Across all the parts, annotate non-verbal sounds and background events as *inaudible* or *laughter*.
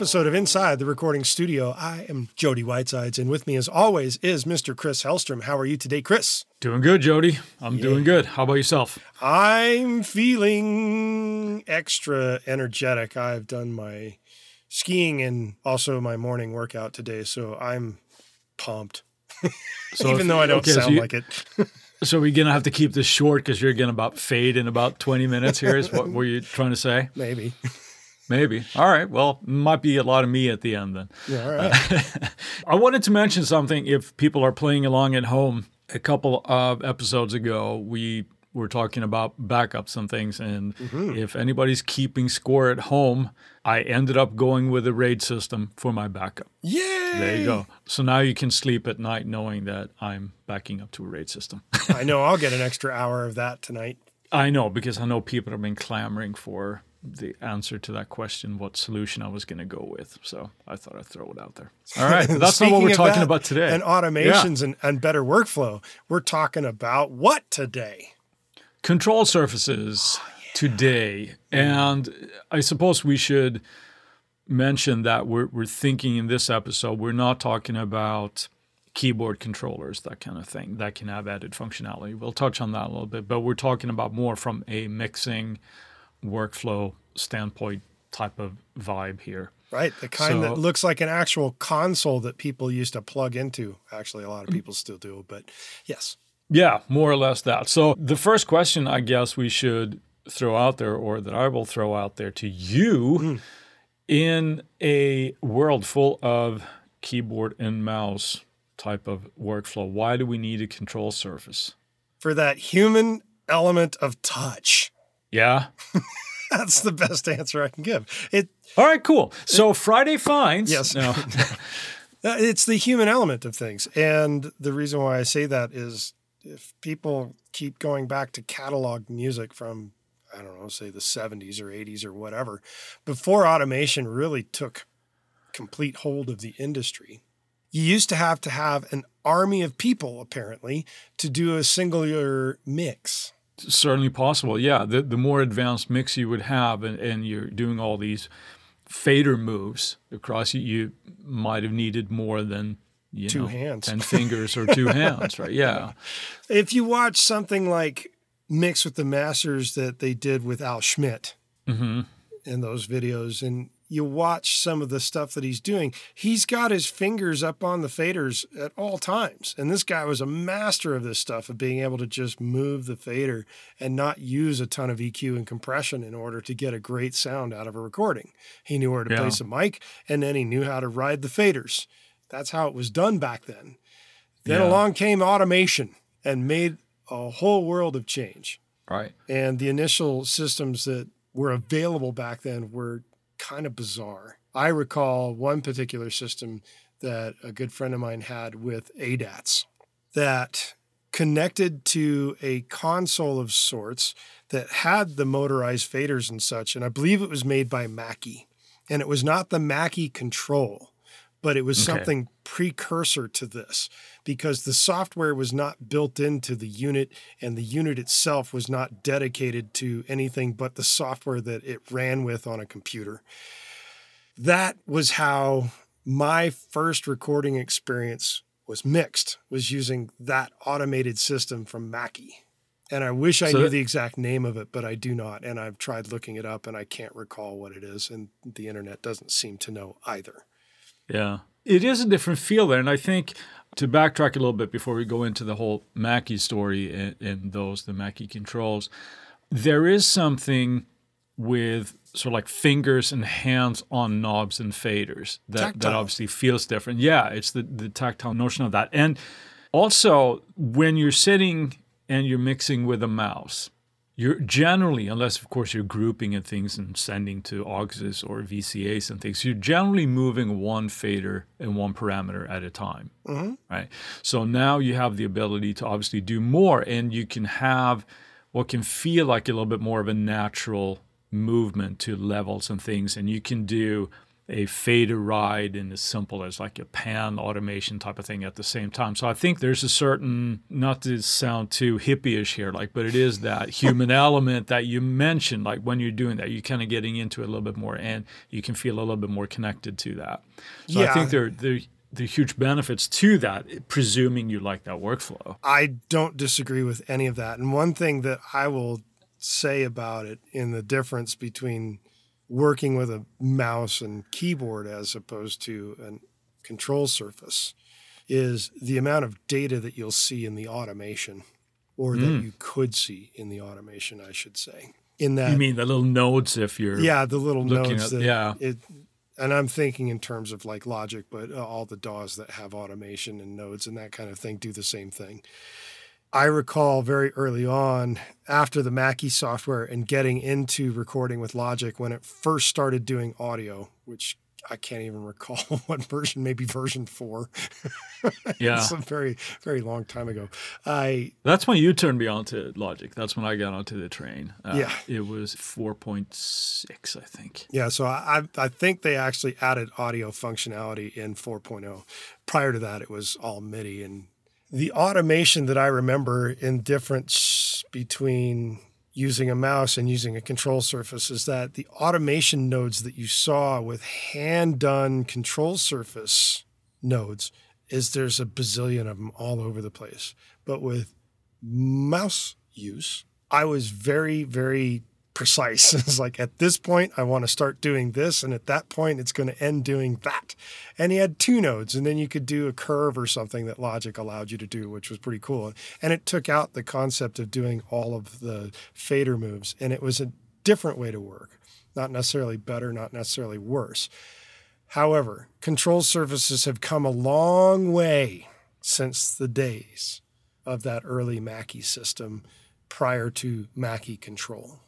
episode of Inside the Recording Studio. I am Jody Whitesides, and with me, as always, is Mr. Chris Hellstrom. How are you today, Chris? Doing good, Jody. I'm yeah. doing good. How about yourself? I'm feeling extra energetic. I've done my skiing and also my morning workout today, so I'm pumped. So *laughs* Even if, though I don't okay, sound so you, like it. *laughs* so we're gonna have to keep this short because you're gonna about fade in about 20 minutes. Here is what were you trying to say? *laughs* Maybe. Maybe. All right. Well, might be a lot of me at the end then. Yeah. All right. *laughs* I wanted to mention something. If people are playing along at home, a couple of episodes ago, we were talking about backups and things. And mm-hmm. if anybody's keeping score at home, I ended up going with a RAID system for my backup. Yay! There you go. So now you can sleep at night knowing that I'm backing up to a RAID system. *laughs* I know I'll get an extra hour of that tonight. I know because I know people have been clamoring for the answer to that question, what solution I was going to go with. So I thought I'd throw it out there. *laughs* All right. That's not what we're talking about today. And automations yeah. and, and better workflow. We're talking about what today? Control surfaces oh, yeah. today. And I suppose we should mention that we're, we're thinking in this episode, we're not talking about keyboard controllers, that kind of thing, that can have added functionality. We'll touch on that a little bit, but we're talking about more from a mixing workflow standpoint type of vibe here. Right, the kind so, that looks like an actual console that people used to plug into. Actually, a lot of mm. people still do, but yes. Yeah, more or less that. So the first question I guess we should throw out there, or that I will throw out there to you, mm. in a world full of keyboard and mouse type of workflow, why do we need a control surface? For that human element of touch. Yeah. *laughs* That's the best answer I can give. It. All right, cool. So it, Friday finds. Yes. No. *laughs* Uh, it's the human element of things, and the reason why I say that is if people keep going back to catalog music from I don't know, say the 70s or 80s or whatever, before automation really took complete hold of the industry. You used to have to have an army of people apparently to do a singular mix certainly possible. Yeah, the the more advanced mix you would have, and, and you're doing all these fader moves across, you, you might have needed more than you two know, hands, ten fingers or two hands, right? Yeah. *laughs* If you watch something like Mix with the Masters that they did with Al Schmitt mm-hmm. in those videos, and you watch some of the stuff that he's doing, he's got his fingers up on the faders at all times. And this guy was a master of this stuff, of being able to just move the fader and not use a ton of EQ and compression in order to get a great sound out of a recording. He knew where to yeah. place a mic and then he knew how to ride the faders. That's how it was done back then. Then yeah. along came automation and made a whole world of change. Right. And the initial systems that were available back then were kind of bizarre. I recall one particular system that a good friend of mine had with ADATs that connected to a console of sorts that had the motorized faders and such. And I believe it was made by Mackie. And it was not the Mackie control, but it was okay. something precursor to this because the software was not built into the unit and the unit itself was not dedicated to anything but the software that it ran with on a computer. That was how my first recording experience was mixed was using that automated system from Mackie. And I wish I so knew the exact name of it, but I do not. And I've tried looking it up and I can't recall what it is. And the internet doesn't seem to know either. Yeah it is a different feel there. And I think to backtrack a little bit before we go into the whole Mackie story and, and those, the Mackie controls, there is something with sort of like fingers and hands on knobs and faders that, that obviously feels different. Yeah, it's the, the tactile notion of that. And also, when you're sitting and you're mixing with a mouse, you're generally, unless of course you're grouping and things and sending to AUXs or VCAs and things, you're generally moving one fader and one parameter at a time, mm-hmm. right? So now you have the ability to obviously do more, and you can have what can feel like a little bit more of a natural movement to levels and things, and you can do a fader ride and as simple as like a pan automation type of thing at the same time. So I think there's a certain, not to sound too hippie-ish here, like, but it is that human element that you mentioned, like when you're doing that, you're kind of getting into it a little bit more and you can feel a little bit more connected to that. So Yeah. I think there, there, there are huge benefits to that, presuming you like that workflow. I don't disagree with any of that. And one thing that I will say about it in the difference between working with a mouse and keyboard as opposed to a control surface is the amount of data that you'll see in the automation or that Mm. you could see in the automation, I should say. In that You mean the little nodes if you're yeah, the little nodes at- that yeah. it and I'm thinking in terms of like logic, but uh, all the DAWs that have automation and nodes and that kind of thing do the same thing. I recall very early on after the Mackie software and getting into recording with Logic when it first started doing audio, which I can't even recall *laughs* what version, maybe version four. *laughs* Yeah. it's a very, very long time ago. I That's when you turned me on to Logic. That's when I got onto the train. Uh, Yeah. It was 4.6, I think. Yeah, so I I I think they actually added audio functionality in 4.0. Prior to that, it was all MIDI, and the automation that I remember in difference between using a mouse and using a control surface is that the automation nodes that you saw with hand done control surface nodes is there's a bazillion of them all over the place, but with mouse use, I was very, very precise. *laughs* it's like at this point, I want to start doing this, and at that point, it's going to end doing that. And he had two nodes, and then you could do a curve or something that Logic allowed you to do, which was pretty cool. And it took out the concept of doing all of the fader moves, and it was a different way to work. Not necessarily better, not necessarily worse. However, control surfaces have come a long way since the days of that early Mackie system prior to Mackie control.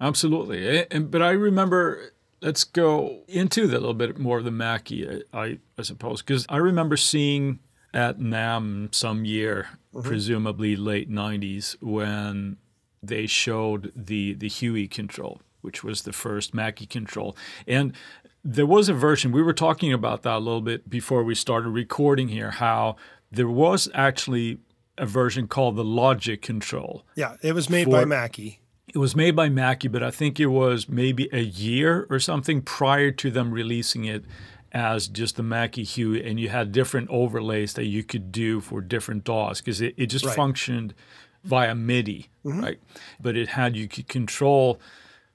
Absolutely. Eh, and, but I remember, let's go into that a little bit more of the Mackie, I, I suppose, because I remember seeing at NAMM some year, mm-hmm. presumably late 90s, when they showed the, the HUI control, which was the first Mackie control. And there was a version, we were talking about that a little bit before we started recording here, how there was actually a version called the Logic control. Yeah, it was made by For- Mackie. It was made by Mackie, but I think it was maybe a year or something prior to them releasing it as just the Mackie HUI, and you had different overlays that you could do for different DAWs because it, it just Right. functioned via MIDI, mm-hmm. right? But it had you could control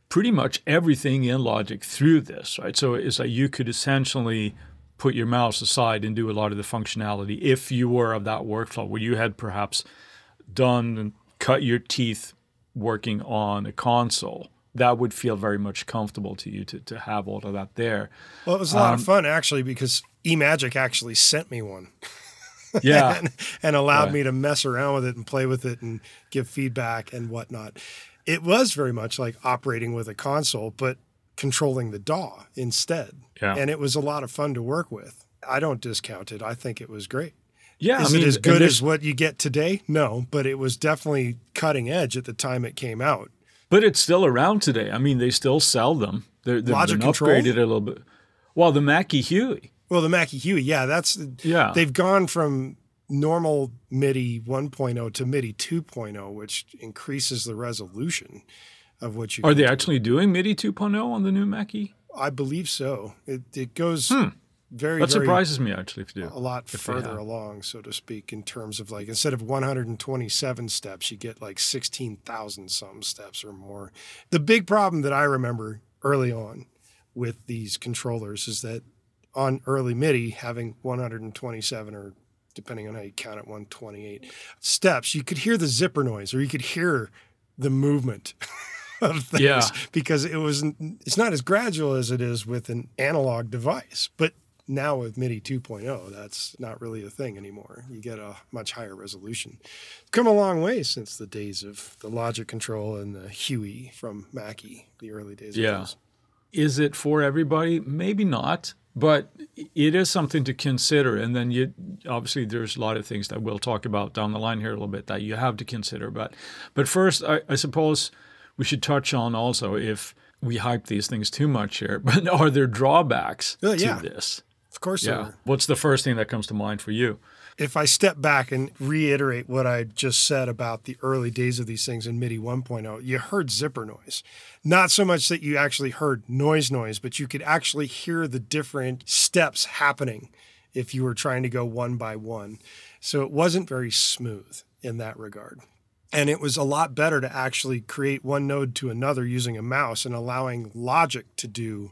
pretty much everything in Logic through this, right? So it's like you could essentially put your mouse aside and do a lot of the functionality if you were of that workflow where you had perhaps done and cut your teeth working on a console. That would feel very much comfortable to you to, to have all of that there. Well, it was a lot of um, fun actually because eMagic actually sent me one *laughs* Yeah. *laughs* and, and allowed Right. me to mess around with it and play with it and give feedback and whatnot. It was very much like operating with a console, but controlling the DAW instead. Yeah. And it was a lot of fun to work with. I don't discount it. I think it was great. Yeah. Is I mean, it as good as what you get today? No, but it was definitely cutting edge at the time it came out. But it's still around today. I mean, they still sell them. They're, they've Logic been Control? upgraded a little bit. Well, the Mackie HUI. Well, the Mackie HUI, yeah, that's Yeah. they've gone from normal MIDI 1.0 to MIDI 2.0, which increases the resolution of what you. Are they do. actually doing MIDI 2.0 on the new Mackie? I believe so. It it goes hmm. Very That very surprises me, actually, if you do. a lot further along, so to speak, in terms of like instead of 127 steps, you get like 16,000 some steps or more. The big problem that I remember early on with these controllers is that on early MIDI, having 127 or depending on how you count it, 128 steps, you could hear the zipper noise or you could hear the movement *laughs* of things Yeah. because it was it's not as gradual as it is with an analog device. But now with MIDI 2.0, that's not really a thing anymore. You get a much higher resolution. It's come a long way since the days of the Logic Control and the HUI from Mackie, the early days Yeah. Is it for everybody? Maybe not, but it is something to consider. And then you obviously there's a lot of things that we'll talk about down the line here a little bit that you have to consider. But but first, I, I suppose we should touch on also if we hype these things too much here, *laughs* but are there drawbacks Uh, yeah. to this? Of course, there are. What's the first thing that comes to mind for you? if I step back and reiterate what I just said about the early days of these things in MIDI 1.0, you heard zipper noise. Not so much that you actually heard noise noise, but you could actually hear the different steps happening if you were trying to go one by one. So it wasn't very smooth in that regard. And it was a lot better to actually create one node to another using a mouse and allowing Logic to do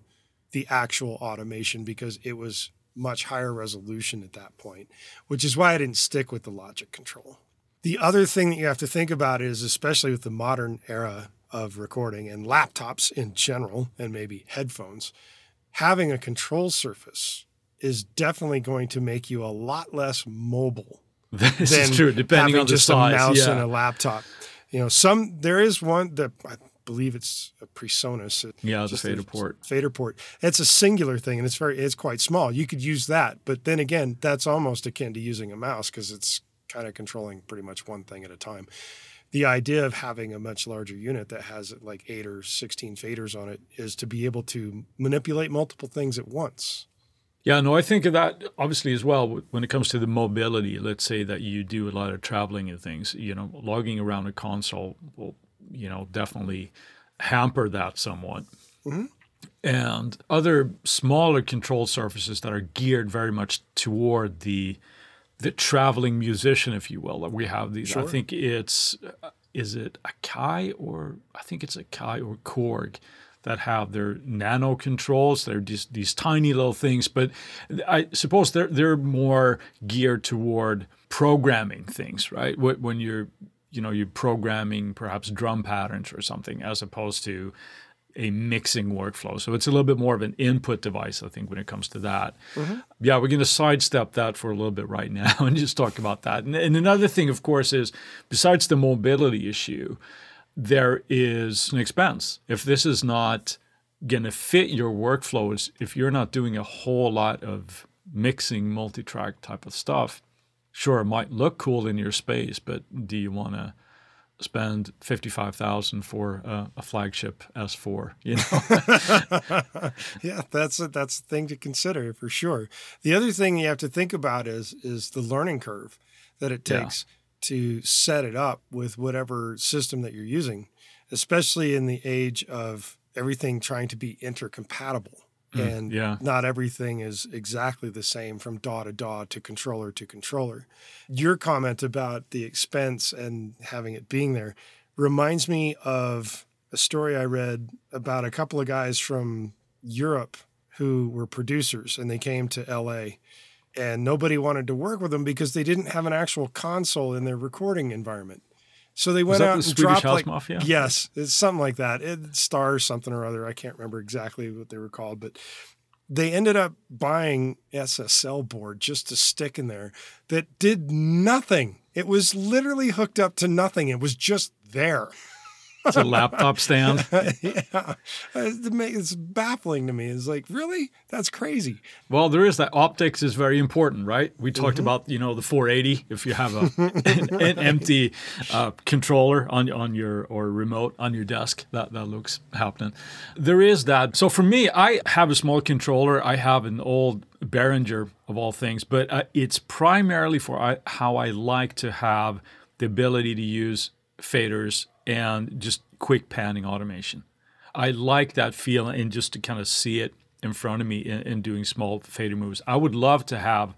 the actual automation because it was much higher resolution at that point, which is why I didn't stick with the logic control. The other thing that you have to think about is, especially with the modern era of recording and laptops in general, and maybe headphones, having a control surface is definitely going to make you a lot less mobile *laughs* This than is true, depending on the just size. a mouse yeah. and a laptop. You know, some there is one that I believe it's a PreSonus. It- Yeah, the fader port. Fader port. It's a singular thing, and it's very it's quite small. You could use that, but then again, that's almost akin to using a mouse because it's kind of controlling pretty much one thing at a time. The idea of having a much larger unit that has like eight or sixteen faders on it is to be able to manipulate multiple things at once. Yeah, no, I think of that obviously as well when it comes to the mobility. Let's say that you do a lot of traveling and things, you know, logging around a console will, you know, definitely hamper that somewhat. Mm-hmm. And other smaller control surfaces that are geared very much toward the the traveling musician, if you will. That we have these. I think it's uh, is it Akai or I think it's Akai or Korg that have their nano controls. They're these these tiny little things, but I suppose they're they're more geared toward programming things, right? When you're you know you're programming perhaps drum patterns or something, as opposed to a mixing workflow. So it's a little bit more of an input device, I think, when it comes to that. Mm-hmm. Yeah, we're going to sidestep that for a little bit right now *laughs* and just talk about that. And, and another thing, of course, is besides the mobility issue, there is an expense. If this is not going to fit your workflows, if you're not doing a whole lot of mixing, multi track type of stuff, sure, it might look cool in your space, but do you want to? spend 55,000 for uh, a flagship S4, you know. *laughs* yeah, that's a, that's the thing to consider for sure. The other thing you have to think about is is the learning curve that it Yeah. takes to set it up with whatever system that you're using, especially in the age of everything trying to be intercompatible. And Mm, yeah. not everything is exactly the same from DAW to DAW to controller to controller. Your comment about the expense and having it being there reminds me of a story I read about a couple of guys from Europe who were producers and they came to LA and nobody wanted to work with them because they didn't have an actual console in their recording environment. So they went out the and Swedish dropped House like Mafia? yes, it's something like that. It stars something or other. I can't remember exactly what they were called, but they ended up buying SSL board just to stick in there that did nothing. It was literally hooked up to nothing. It was just there. It's a laptop stand. *laughs* yeah, It's baffling to me. It's like, really? That's crazy. Well, there is that optics is very important, right? We talked about, you know, the 480. If you have a *laughs* an, an empty uh, controller on on your or remote on your desk, that that looks happening. There is that. So for me, I have a small controller. I have an old Behringer of all things, but uh, it's primarily for I, how I like to have the ability to use faders and just quick panning automation. I like that feeling and just to kind of see it in front of me in, in doing small fader moves. I would love to have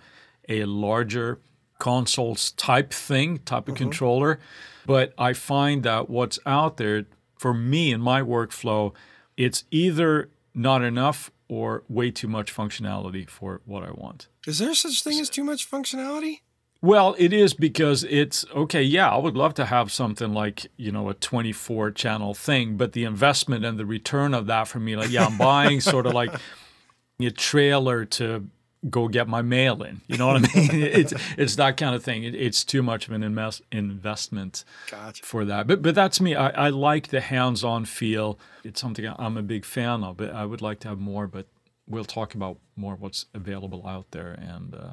a larger consoles type thing, type of mm-hmm. controller, but I find that what's out there for me in my workflow, it's either not enough or way too much functionality for what I want. Is there such thing as too much functionality? Well, it is because it's okay. Yeah, I would love to have something like you know a twenty-four channel thing, but the investment and the return of that for me, like yeah, I'm buying sort of *laughs* like a trailer to go get my mail in. You know what I mean? *laughs* it's it's that kind of thing. It, it's too much of an invest, investment Gotcha. for that. But but that's me. I, I like the hands-on feel. It's something I'm a big fan of. But I would like to have more. But we'll talk about more what's available out there and uh,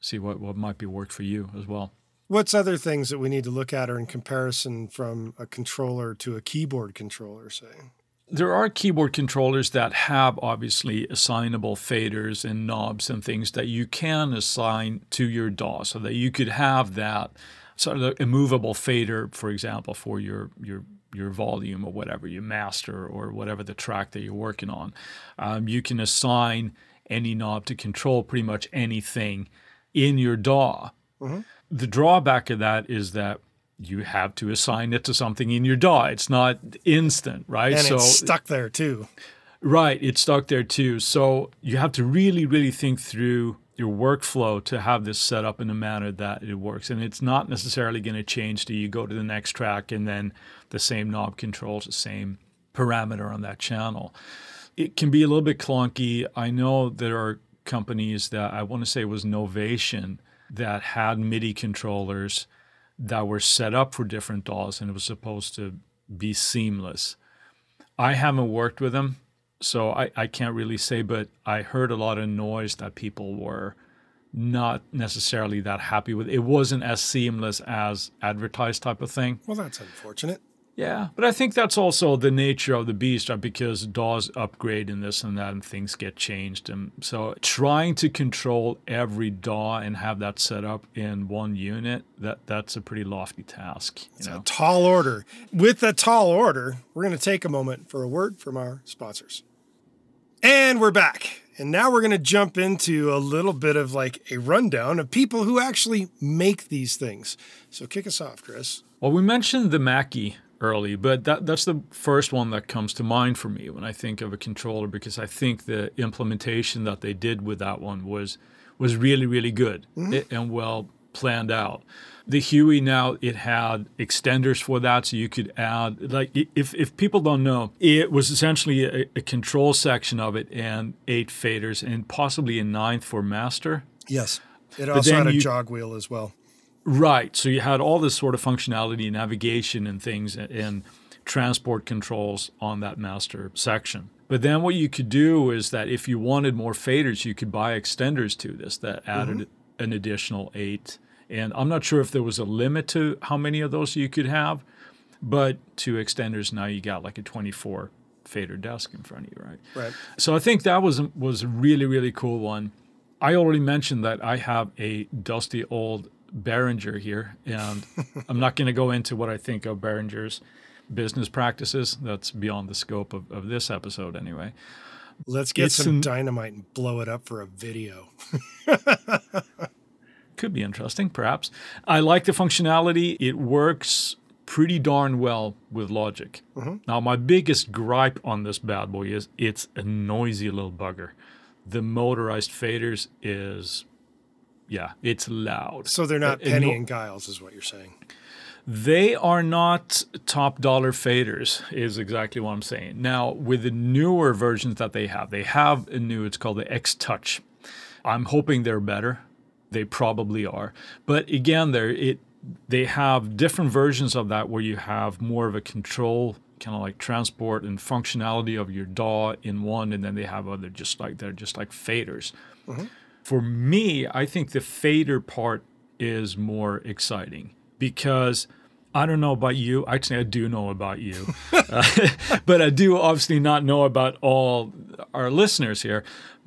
see what what might be worked for you as well. What's other things that we need to look at or in comparison from a controller to a keyboard controller, say? There are keyboard controllers that have obviously assignable faders and knobs and things that you can assign to your DAW so that you could have that sort of immovable fader, for example, for your your your volume or whatever, your master or whatever the track that you're working on. Um, you can assign any knob to control pretty much anything in your DAW. Mm-hmm. The drawback of that is that you have to assign it to something in your DAW. It's not instant, right? And so, it's stuck there too. Right, it's stuck there too. So you have to really, really think through your workflow to have this set up in a manner that it works. And it's not necessarily going to change till you go to the next track and then the same knob controls the same parameter on that channel. It can be a little bit clunky. I know there are companies that I want to say was Novation that had MIDI controllers that were set up for different DAWs and it was supposed to be seamless. I haven't worked with them so I, I can't really say, but I heard a lot of noise that people were not necessarily that happy with. It wasn't as seamless as advertised type of thing. Well, that's unfortunate. Yeah, but I think that's also the nature of the beast, right? Because DAWs upgrade and this and that, and things get changed. And so, trying to control every DAW and have that set up in one unit that that's a pretty lofty task. It's know? a tall order. With a tall order, we're going to take a moment for a word from our sponsors. And we're back. And now we're going to jump into a little bit of like a rundown of people who actually make these things. So kick us off, Chris. Well, we mentioned the Mackie early, but that, that's the first one that comes to mind for me when I think of a controller because I think the implementation that they did with that one was was really really good mm-hmm. and well planned out the HUI now it had extenders for that, so you could add like if if people don't know, it was essentially a, a control section of it and eight faders and possibly a ninth for master. Yes, it also had a you, jog wheel as well. Right, so you had all this sort of functionality, navigation, and things, and, and transport controls on that master section. But then what you could do is that if you wanted more faders, you could buy extenders to this that added mm-hmm. an additional eight and I'm not sure if there was a limit to how many of those you could have, but two extenders now you got like a 24 fader desk in front of you, right? Right. So I think that was was a really really cool one. I already mentioned that I have a dusty old Behringer here, and *laughs* I'm not going to go into what I think of Behringer's business practices. That's beyond the scope of, of this episode, anyway. Let's get it's some an, dynamite and blow it up for a video. *laughs* could be interesting, perhaps. I like the functionality. It works pretty darn well with Logic. Mm-hmm. Now, my biggest gripe on this bad boy is it's a noisy little bugger. The motorized faders is, yeah, it's loud. So they're not uh, Penny and Giles, is what you're saying. They are not top dollar faders, is exactly what I'm saying. Now, with the newer versions that they have, they have a new, it's called the X Touch. I'm hoping they're better. They probably are. But again, there it they have different versions of that where you have more of a control kind of like transport and functionality of your DAW in one, and then they have other just like they're just like faders. Mm-hmm. For me, I think the fader part is more exciting because I don't know about you. Actually, I do know about you, *laughs* uh, *laughs* but I do obviously not know about all our listeners here.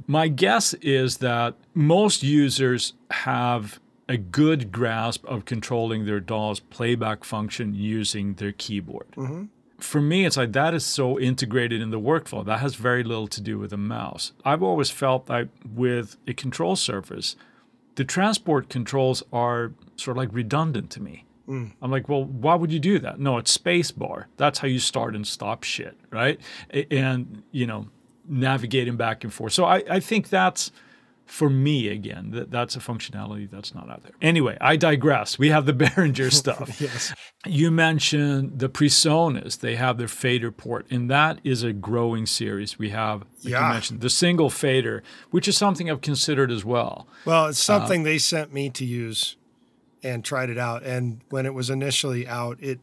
My guess is that most users have a good grasp of controlling their DAW's playback function using their keyboard. Mm-hmm. For me, it's like that is so integrated in the workflow. That has very little to do with a mouse. I've always felt that with a control surface, the transport controls are sort of like redundant to me. Mm. I'm like, well, why would you do that? No, it's spacebar. That's how you start and stop shit, right? And you know, navigating back and forth. So I, I think that's for me again that that's a functionality that's not out there. Anyway i digress. We have the *laughs* behringer *laughs* stuff. Yes. You mentioned the presonus. They have their fader port and that is a growing series. We have like yeah. you mentioned the single fader which is something i've considered as well. Well it's something uh, they sent me to use and tried it out and when it was initially out it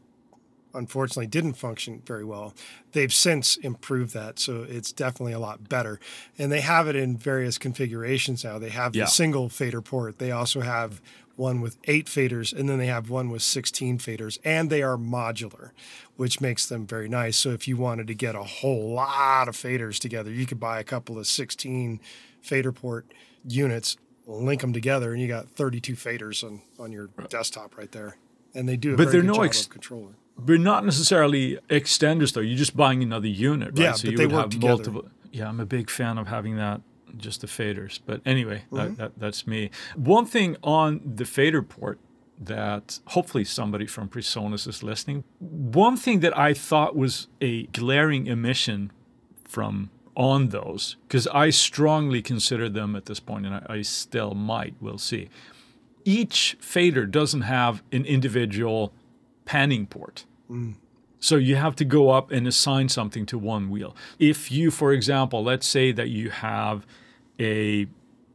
unfortunately didn't function very well. They've since improved that, so it's definitely a lot better. And they have it in various configurations now. They have Yeah. the single fader port. They also have one with eight faders, and then they have one with 16 faders, and they are modular, which makes them very nice. So if you wanted to get a whole lot of faders together, you could buy a couple of 16 fader port units, link them together, and you got 32 faders on, on your desktop right there. And they do a But very they're good no job ex- of controller. But not necessarily extenders though. You're just buying another unit, right? Yeah, so but you they would work have together. multiple. Yeah, I'm a big fan of having that just the faders. But anyway, Mm-hmm. that, that, that's me. One thing on the fader port that hopefully somebody from Presonus is listening. One thing that I thought was a glaring emission from on those, because I strongly consider them at this point, and I, I still might, we'll see. Each fader doesn't have an individual panning port. So you have to go up and assign something to one wheel. If you, for example, let's say that you have a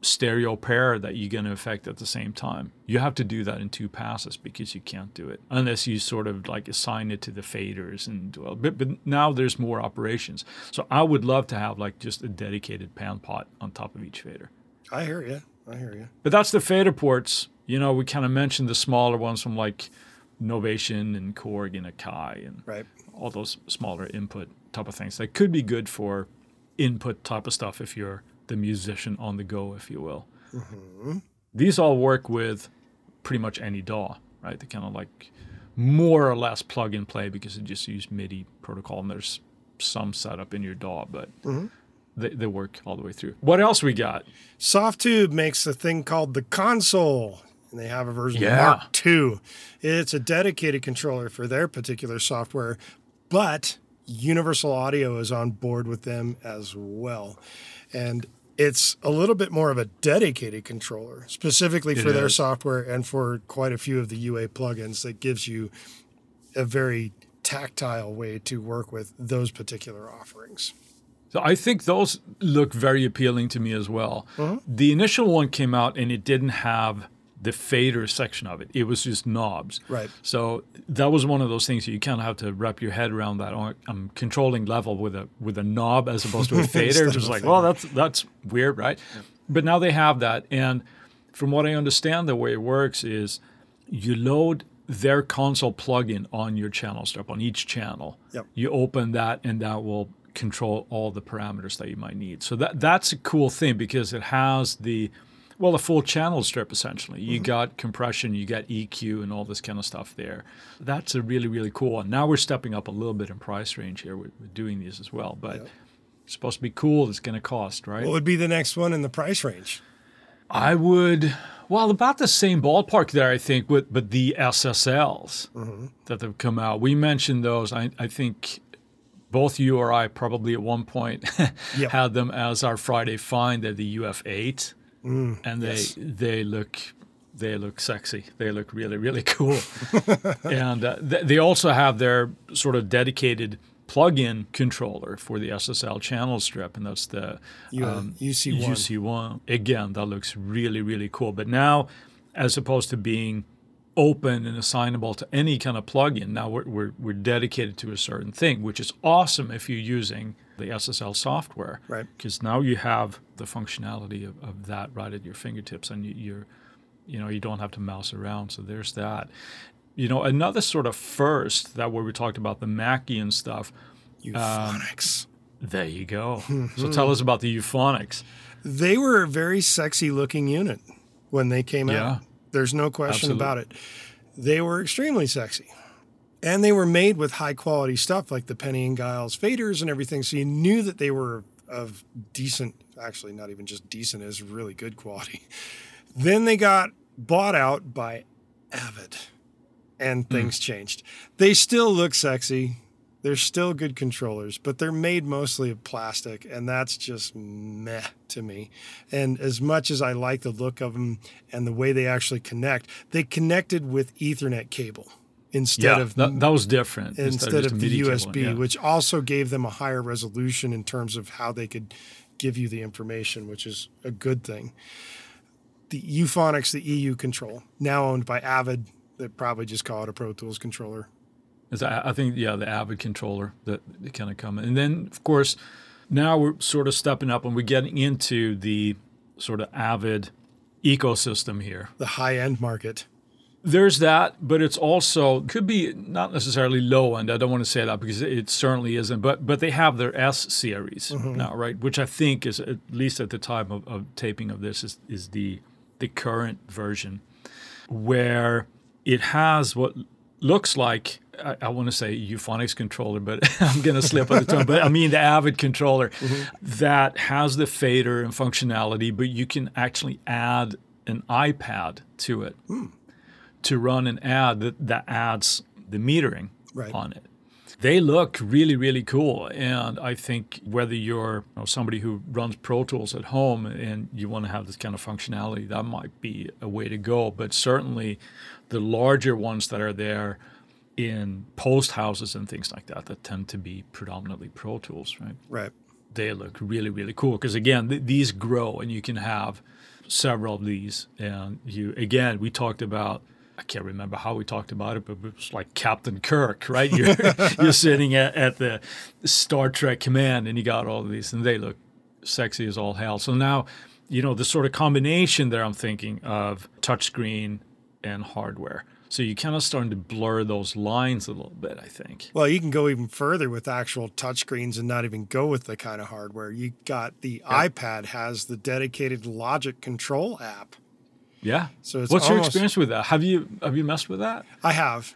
stereo pair that you're going to affect at the same time, you have to do that in two passes because you can't do it unless you sort of like assign it to the faders and well, but, but now there's more operations. So I would love to have like just a dedicated pan pot on top of each fader. I hear you. I hear you. But that's the fader ports. You know, we kind of mentioned the smaller ones from like Novation and Korg and Akai and Right. all those smaller input type of things that could be good for input type of stuff if you're the musician on the go, if you will. Mm-hmm. These all work with pretty much any DAW, right? They kind of like more or less plug and play because they just use MIDI protocol and there's some setup in your DAW, but mm-hmm. they, they work all the way through. What else we got? Softube makes a thing called the console, and they have a version Yeah. Mark II. It's a dedicated controller for their particular software, but Universal Audio is on board with them as well. And it's a little bit more of a dedicated controller, specifically for their software and for quite a few of the UA plugins that gives you a very tactile way to work with those particular offerings. So I think those look very appealing to me as well. Mm-hmm. The initial one came out and it didn't have the fader section of it. It was just knobs. Right. So that was one of those things you kind of have to wrap your head around that. I'm um, controlling level with a with a knob as opposed to a *laughs* fader. Just like, well, that's that's weird, right? But now they have that, and from what I understand, the way it works is you load their console plugin on your channel strip on each channel. Yep. You open that, and that will control all the parameters that you might need. So that that's a cool thing because it has the well, a full channel strip essentially. You mm-hmm. got compression, you got EQ, and all this kind of stuff there. That's a really, really cool one. Now we're stepping up a little bit in price range here with, with doing these as well. But it's supposed to be cool. It's going to cost, right? What would be the next one in the price range? I would, well, about the same ballpark there, I think, with but the SSLs mm-hmm. that have come out. We mentioned those. I, I think both you or I probably at one point *laughs* Yep. had them as our Friday find at the UF8, and they yes. they look they look sexy. They look really really *laughs* cool, and uh, th- they also have their sort of dedicated plug-in controller for the SSL channel strip, and that's the um, UC1. UC1. Again, that looks really, really cool. But now, as opposed to being open and assignable to any kind of plugin, now we're, we're, we're dedicated to a certain thing, which is awesome if you're using the SSL software. Right. Because now you have the functionality of, of that right at your fingertips and you, you're, you know, you don't have to mouse around. So there's that. You know, another sort of first that where we talked about the Mackie and stuff. Euphonix. Um, there you go. *laughs* so tell us about the euphonix. they were a very sexy looking unit when they came Yeah. out. There's no question Absolutely. about it. They were extremely sexy. And they were made with high quality stuff like the Penny and Giles faders and everything. So you knew that they were of decent, actually, not even just decent, is really good quality. *laughs* Then they got bought out by Avid and hmm. things changed. They still look sexy. They're still good controllers, but they're made mostly of plastic, and that's just meh to me. And as much as I like the look of them and the way they actually connect, they connected with Ethernet cable instead yeah, of that, that was different. instead just of the cable, USB, yeah. which also gave them a higher resolution in terms of how they could give you the information, which is a good thing. The Euphonix, the EU control, now owned by Avid, they probably just call it a Pro Tools controller. Is I I think yeah, the Avid controller that, that kind of come, and then of course now we're sort of stepping up and we're getting into the sort of Avid ecosystem here. The high end market. There's that, but it's also could be not necessarily low end. I don't want to say that because it certainly isn't. But but they have their S series mm-hmm. now, right? Which I think is at least at the time of, of taping of this is is the the current version, where it has what looks like I, I want to say Euphonix controller, but *laughs* I'm going to slip on the tongue. But I mean the Avid controller *laughs* mm-hmm. that has the fader and functionality, but you can actually add an iPad to it hmm. To run an ad that, that adds the metering Right. on it. They look really, really cool. And I think whether you're you know, somebody who runs Pro Tools at home and you want to have this kind of functionality, that might be a way to go. But certainly the larger ones that are there in post houses and things like that, that tend to be predominantly Pro Tools, right? Right. they look really really cool because again th- these grow and you can have several of these and you again we talked about I can't remember how we talked about it, but it was like Captain Kirk, right? You're *laughs* you're sitting at, at the Star Trek command, and you got all of these, and they look sexy as all hell. So now, you know, the sort of combination there, I'm thinking of touchscreen and hardware. So you kind of starting to blur those lines a little bit, I think. Well, you can go even further with actual touchscreens and not even go with the kind of hardware. You got the iPad has the dedicated Logic Control app. Yeah. So it's What's your experience with that? Have you have you messed with that? I have.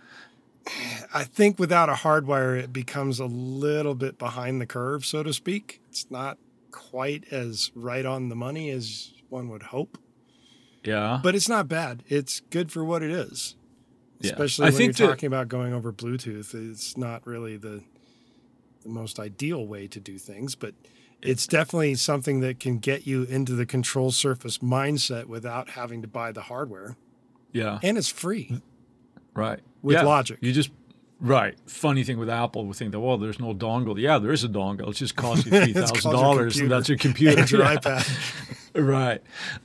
I think without a hardwire, it becomes a little bit behind the curve, so to speak. It's not quite as right on the money as one would hope, Yeah. but it's not bad. It's good for what it is. Yeah. Especially I when you're that- talking about going over Bluetooth. It's not really the the most ideal way to do things, but it's definitely something that can get you into the control surface mindset without having to buy the hardware. Yeah. And it's free. Right. With Yeah. Logic. You just right. Funny thing with Apple, we think that well, there's no dongle. Yeah, there is a dongle. It just costs you *laughs* three thousand dollars, and that's your computer. *laughs* And your Yeah. iPad. *laughs* Right.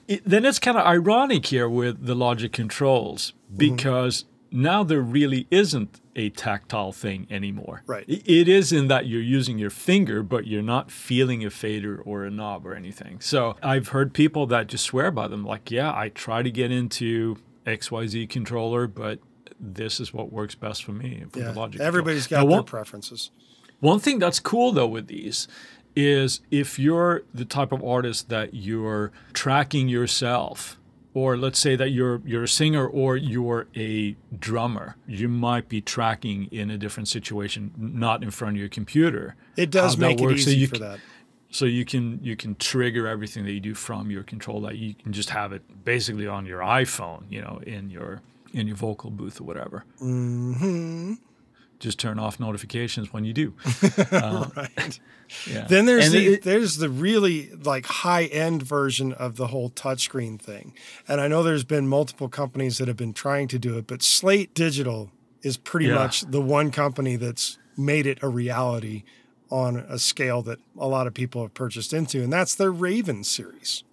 It, then it's kind of ironic here with the Logic controls Mm-hmm. because now there really isn't a tactile thing anymore. Right. It is in that you're using your finger, but you're not feeling a fader or a knob or anything. So I've heard people that just swear by them, like, yeah, I try to get into XYZ controller, but this is what works best for me for Yeah. the Logic. control." Everybody's Now, got their one- preferences. one thing that's cool though with these is if you're the type of artist that you're tracking yourself, or let's say that you're you're a singer or you're a drummer, you might be tracking in a different situation, not in front of your computer. It does make it works. So easy you for that. So you can you can trigger everything that you do from your control. That you can just have it basically on your iPhone, you know, in your in your vocal booth or whatever. hmm Just turn off notifications when you do. *laughs* Uh, right. Yeah. Then there's And the it- there's the really like high end version of the whole touchscreen thing, and I know there's been multiple companies that have been trying to do it, but Slate Digital is pretty Yeah. much the one company that's made it a reality on a scale that a lot of people have purchased into, and that's their Raven series.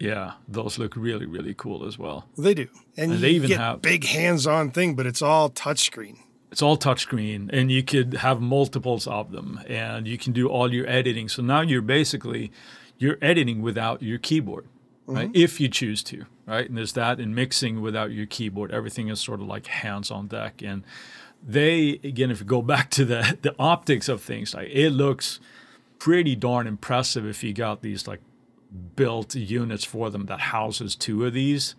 Yeah, those look really, really cool as well. They do, and, And they even get have- big hands-on thing, but it's all touchscreen. It's all touchscreen, and you could have multiples of them, and you can do all your editing. So now you're basically you're editing without your keyboard, right? Mm-hmm. If you choose to, right? And there's that in mixing without your keyboard. Everything is sort of like hands on deck, and they again, if you go *laughs* back to the the optics of things, like it looks pretty darn impressive if you got these like built units for them that houses two of these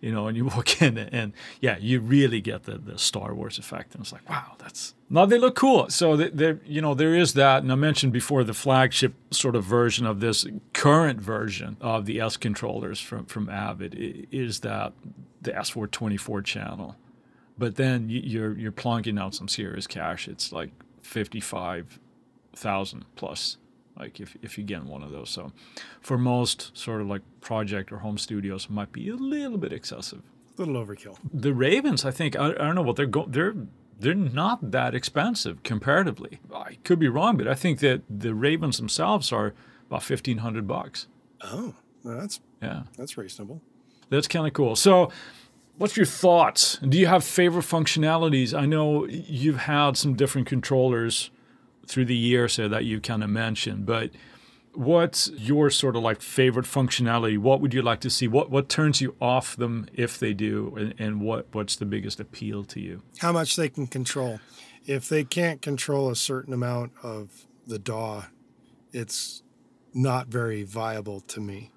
you know and you *laughs* walk in and yeah you really get the, the star wars effect. And it's like wow that's now they look cool. So there you know there is that. And i mentioned before the flagship sort of version of this current version of the s controllers from from avid is that the s424 channel. But then you- you're you're plonking out some serious cash. It's like 55000 plus like if, if you get one of those so for most sort of like project or home studios it might be a little bit excessive A little overkill. the ravens i think i, I don't know what they're going they're they're not that expensive comparatively i could be wrong but i think that the ravens themselves are about 1500 bucks Oh, well, that's yeah that's reasonable. that's kind of cool so What's your thoughts? Do you have favorite functionalities? I know you've had some different controllers through the year, so that you kind of mentioned, but what's your sort of like favorite functionality? What would you like to see? What what turns you off them if they do, and, and what what's the biggest appeal to you? How much they can control. If they can't control a certain amount of the DAW, it's not very viable to me.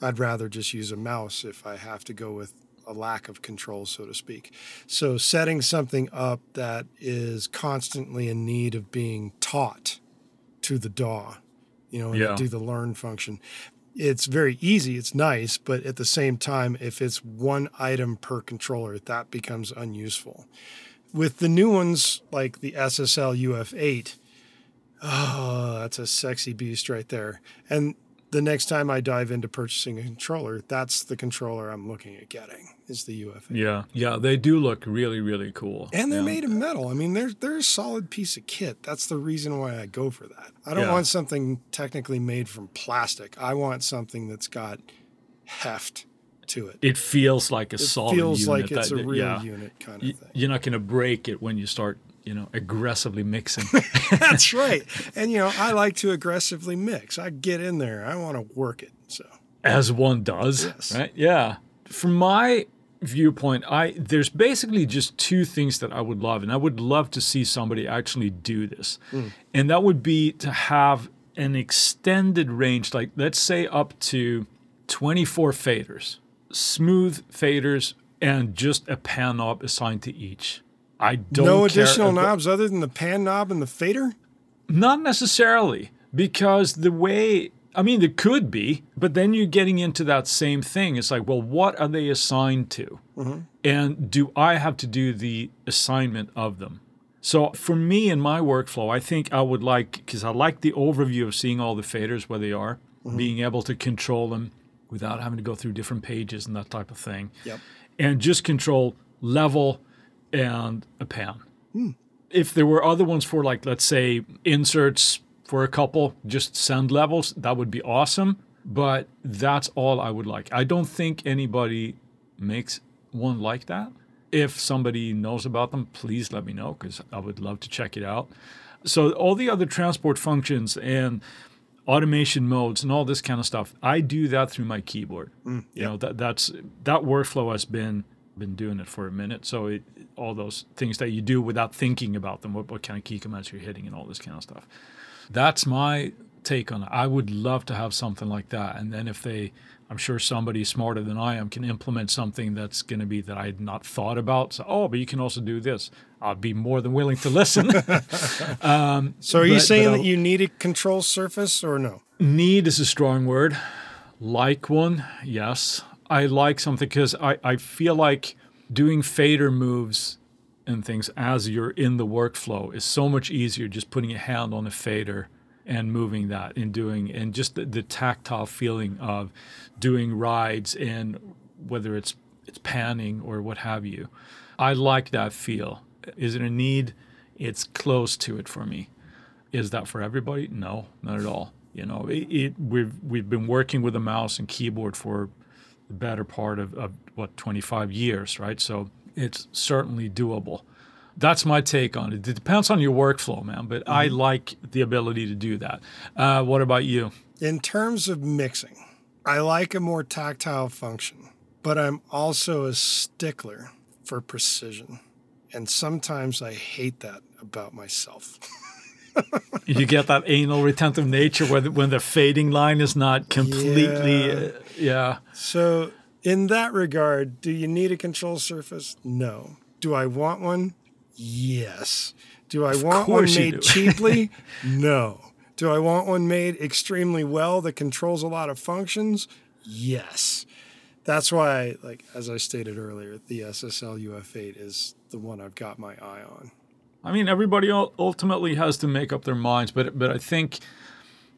I'd rather just use a mouse if I have to go with a lack of control, so to speak. So, setting something up that is constantly in need of being taught to the DAW, you know, and Yeah. do the learn function. It's very easy, it's nice, but at the same time, if it's one item per controller, that becomes unuseful. With the new ones like the SSL UF8, oh, that's a sexy beast right there. And the next time I dive into purchasing a controller, that's the controller I'm looking at getting is the UF8. Yeah, yeah, they do look really really cool. And they're Yeah. made of metal. I mean, they're they're a solid piece of kit. That's the reason why I go for that. I don't Yeah. want something technically made from plastic. I want something that's got heft to it. It feels like a It solid feels unit. like it's that- a real yeah. unit kind of thing. You're not going to break it when you start, you know, aggressively mixing. *laughs* That's *laughs* right. And you know, I like to aggressively mix. I get in there. I want to work it. So as one does, Yes. right? Yeah. From my viewpoint, I there's basically just two things that I would love, and I would love to see somebody actually do this, hmm. and that would be to have an extended range, like let's say up to 24 faders, smooth faders, and just a pan knob assigned to each. I don't no additional about- knobs other than the pan knob and the fader. Not necessarily, because the way, I mean, there could be, but then you're getting into that same thing. It's like, well, what are they assigned to? Mm-hmm. And do I have to do the assignment of them? So for me in my workflow, I think I would like, because I like the overview of seeing all the faders where they are, mm-hmm. being able to control them without having to go through different pages and that type of thing. Yep. And just control level and a pan hmm. if there were other ones for like let's say inserts for a couple just send levels that would be awesome but that's all i would like. I don't think anybody makes one like that. If somebody knows about them please let me know because i would love to check it out. So all the other transport functions and automation modes and all this kind of stuff i do that through my keyboard. Mm, you know that that's that workflow has been been doing it for a minute. So it all those things that you do without thinking about them what, what kind of key commands you're hitting and all this kind of stuff. That's my take on it. I would love to have something like that. And then if they i'm sure somebody smarter than i am can implement something that's going to be that i had not thought about. So oh but you can also do this. I'd be more than willing to listen. *laughs* Um, so are you saying that you need a control surface or no? Need is a strong word. Like one, yes. I like something because I, I feel like doing fader moves and things as you're in the workflow is so much easier just putting a hand on a fader and moving that and doing and just the, the tactile feeling of doing rides and whether it's it's panning or what have you. I like that feel. Is it a need? It's close to it for me. Is that for everybody? No, not at all. You know, it, it we've we've been working with a mouse and keyboard for the better part of, of what 25 years, right? So it's certainly doable. That's my take on it. It depends on your workflow, man, but I like the ability to do that. Uh, what about you? In terms of mixing, I like a more tactile function, but I'm also a stickler for precision. And sometimes I hate that about myself. You get that anal retentive nature where the, when the fading line is not completely, Yeah. Yeah. So, in that regard, do you need a control surface? No. Do I want one? Yes. Do I want one made *laughs* cheaply? no. Do I want one made extremely well that controls a lot of functions? Yes. That's why, like as I stated earlier, the SSL UF8 is the one I've got my eye on. I mean, everybody ultimately has to make up their minds, but but I think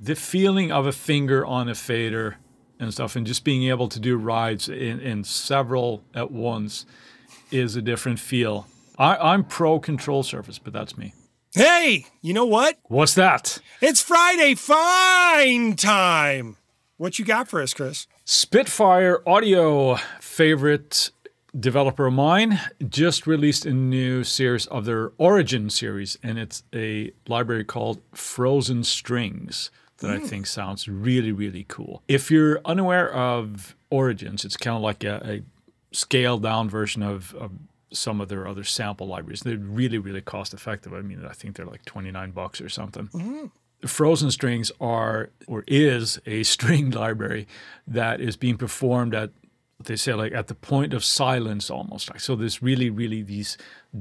the feeling of a finger on a fader and stuff, and just being able to do rides in, in several at once, is a different feel. I, I'm pro control surface, but that's me. Hey, you know what? What's that? It's Friday fine time. What you got for us, Chris? Spitfire audio favorite developer of mine, just released a new series of their Originals series, and it's a library called Frozen Strings that I mm. think sounds really, really cool. If you're unaware of Originals, it's kind of like a, a scaled down version of, of some of their other sample libraries. They're really, really cost effective. I mean, I think they're like 29 bucks or something. Mm-hmm. Frozen strings are or is a *laughs* string library that is being performed at they say like at the point of silence almost like so there's really really these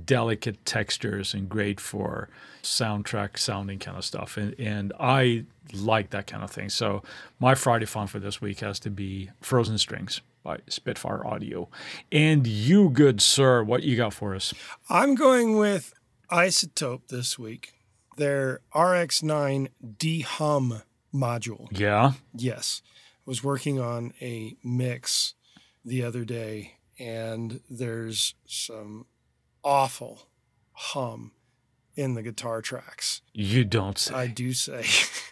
delicate textures and great for soundtrack sounding kind of stuff and and I like that kind of thing so my Friday fun for this week has to be Frozen Strings by Spitfire Audio and you good sir what you got for us I'm going with iZotope this week. Their RX9 dehum module. yeah Yes. Was working on a mix the other day, and there's some awful hum in the guitar tracks. you don't say I do say. *laughs*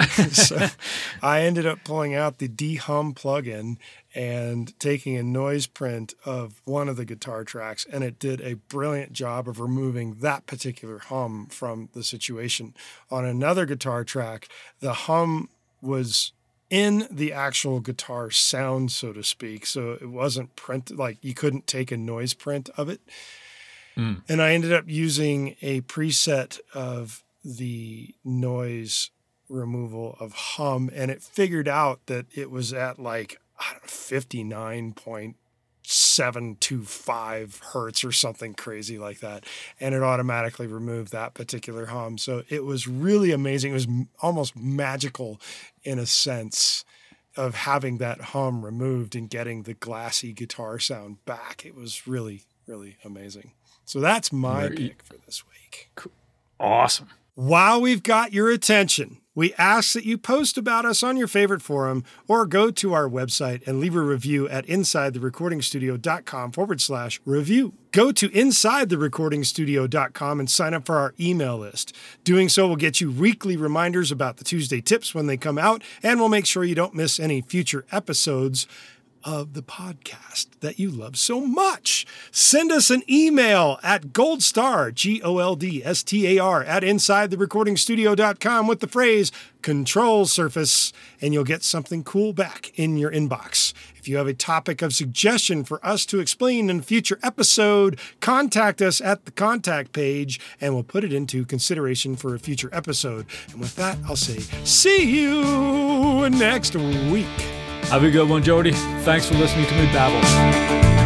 *laughs* so *laughs* I ended up pulling out the dehum plugin and taking a noise print of one of the guitar tracks, and it did a brilliant job of removing that particular hum from the situation. On another guitar track, the hum was in the actual guitar sound, so to speak. So it wasn't print like you couldn't take a noise print of it. Hmm. And I ended up using a preset of the noise removal of hum, and it figured out that it was at like I don't know, 59.725 hertz or something crazy like that. And it automatically removed that particular hum. So it was really amazing. It was almost magical in a sense of having that hum removed and getting the glassy guitar sound back. It was really, really amazing. So that's my pick for this week. awesome While we've got your attention, we ask that you post about us on your favorite forum or go to our website and leave a review at insidetherecordingstudio.com forward slash review. Go to insidetherecordingstudio.com and sign up for our email list. Doing so will get you weekly reminders about the Tuesday tips when they come out, and will make sure you don't miss any future episodes of the podcast that you love so much. Send us an email at goldstar, G O L D S T A R, at insidetherecordingstudio.com with the phrase control surface, and you'll get something cool back in your inbox. If you have a topic of suggestion for us to explain in a future episode, contact us at the contact page and we'll put it into consideration for a future episode. And with that, I'll say, see you next week. Have a good one Jody. Thanks for listening to me babble